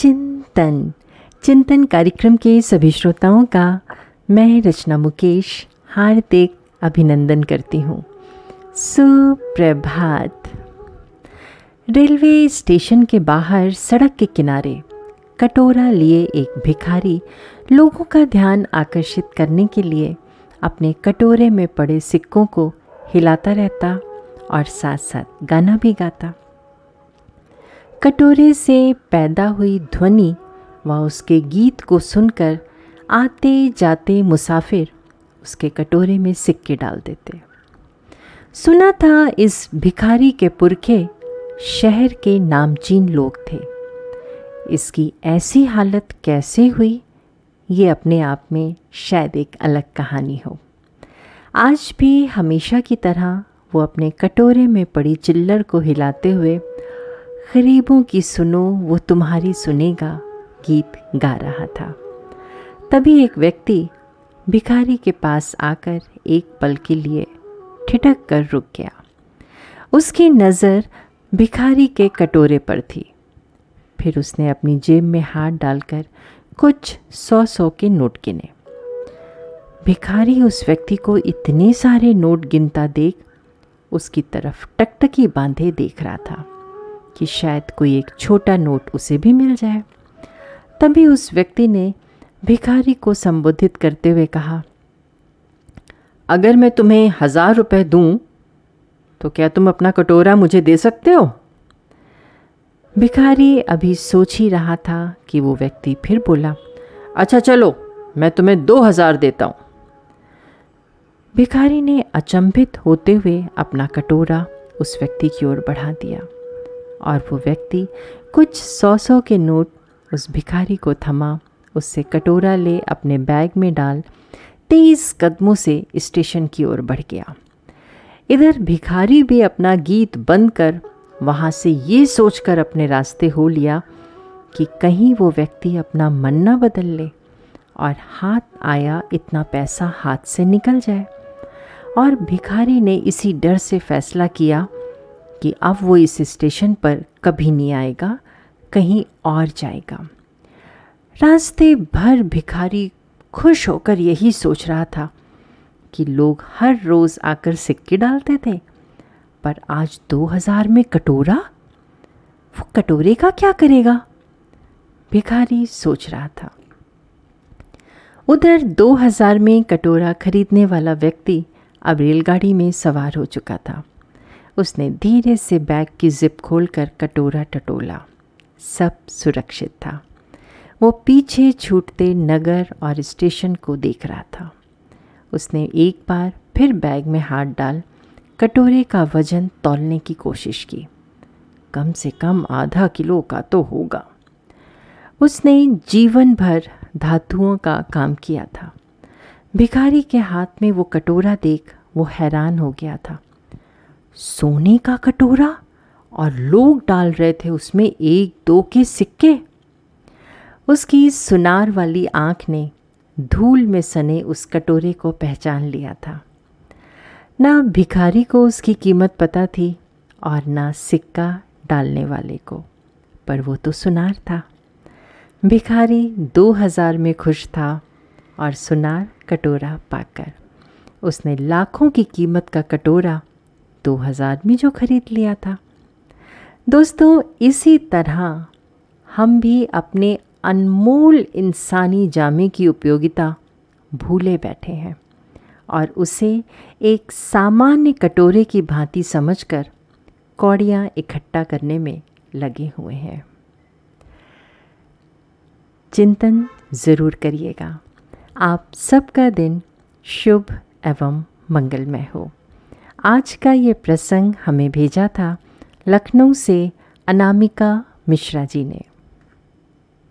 चिंतन। चिंतन कार्यक्रम के सभी श्रोताओं का मैं रचना मुकेश हार्दिक अभिनंदन करती हूँ। सुप्रभात। रेलवे स्टेशन के बाहर सड़क के किनारे कटोरा लिए एक भिखारी लोगों का ध्यान आकर्षित करने के लिए अपने कटोरे में पड़े सिक्कों को हिलाता रहता और साथ साथ गाना भी गाता। कटोरे से पैदा हुई ध्वनि व उसके गीत को सुनकर आते जाते मुसाफिर उसके कटोरे में सिक्के डाल देते। सुना था इस भिखारी के पुरखे शहर के नामचीन लोग थे। इसकी ऐसी हालत कैसे हुई, ये अपने आप में शायद एक अलग कहानी हो। आज भी हमेशा की तरह वो अपने कटोरे में पड़ी चिल्लर को हिलाते हुए गरीबों की सुनो, वो तुम्हारी सुनेगा, गीत गा रहा था। तभी एक व्यक्ति भिखारी के पास आकर एक पल के लिए ठिठक कर रुक गया। उसकी नज़र भिखारी के कटोरे पर थी। फिर उसने अपनी जेब में हाथ डालकर कुछ सौ सौ के नोट गिने। भिखारी उस व्यक्ति को इतने सारे नोट गिनता देख, उसकी तरफ़ टकटकी बांधे देख रहा था। कि शायद कोई एक छोटा नोट उसे भी मिल जाए। तभी उस व्यक्ति ने भिखारी को संबोधित करते हुए कहा, अगर मैं तुम्हें हज़ार रुपए दूँ तो क्या तुम अपना कटोरा मुझे दे सकते हो? भिखारी अभी सोच ही रहा था कि वो व्यक्ति फिर बोला अच्छा चलो, मैं तुम्हें दो हज़ार देता हूँ। भिखारी ने अचंभित होते हुए अपना कटोरा उस व्यक्ति की ओर बढ़ा दिया। और वो व्यक्ति कुछ सौ सौ के नोट उस भिखारी को थमा, उससे कटोरा ले अपने बैग में डाल, तेज़ कदमों से स्टेशन की ओर बढ़ गया। इधर भिखारी भी अपना गीत बंद कर वहाँ से ये सोचकर अपने रास्ते हो लिया कि कहीं वो व्यक्ति अपना मन न बदल ले और हाथ आया इतना पैसा हाथ से निकल जाए। और भिखारी ने इसी डर से फैसला किया कि अब वो इस स्टेशन पर कभी नहीं आएगा, कहीं और जाएगा। रास्ते भर भिखारी खुश होकर यही सोच रहा था कि लोग हर रोज़ आकर सिक्के डालते थे, पर आज दो हज़ार में कटोरा? वो कटोरे का क्या करेगा? भिखारी सोच रहा था। उधर दो हज़ार में कटोरा खरीदने वाला व्यक्ति अब रेलगाड़ी में सवार हो चुका था। उसने धीरे से बैग की जिप खोलकर कटोरा टटोला। सब सुरक्षित था। वो पीछे छूटते नगर और स्टेशन को देख रहा था। उसने एक बार फिर बैग में हाथ डाल कटोरे का वज़न तौलने की कोशिश की। कम से कम आधा किलो का तो होगा। उसने जीवन भर धातुओं का काम किया था। भिखारी के हाथ में वो कटोरा देख वो हैरान हो गया था। सोने का कटोरा और लोग डाल रहे थे उसमें एक दो के सिक्के। उसकी सुनार वाली आँख ने धूल में सने उस कटोरे को पहचान लिया था। ना भिखारी को उसकी कीमत पता थी और ना सिक्का डालने वाले को, पर वो तो सुनार था। भिखारी दो हज़ार में खुश था और सुनार कटोरा पाकर। उसने लाखों की कीमत का कटोरा दो हज़ार में जो खरीद लिया था। दोस्तों, इसी तरह हम भी अपने अनमोल इंसानी जामे की उपयोगिता भूले बैठे हैं और उसे एक सामान्य कटोरे की भांति समझकर कौड़ियाँ इकट्ठा करने में लगे हुए हैं। चिंतन ज़रूर करिएगा। आप सबका दिन शुभ एवं मंगलमय हो। आज का ये प्रसंग हमें भेजा था लखनऊ से अनामिका मिश्रा जी ने।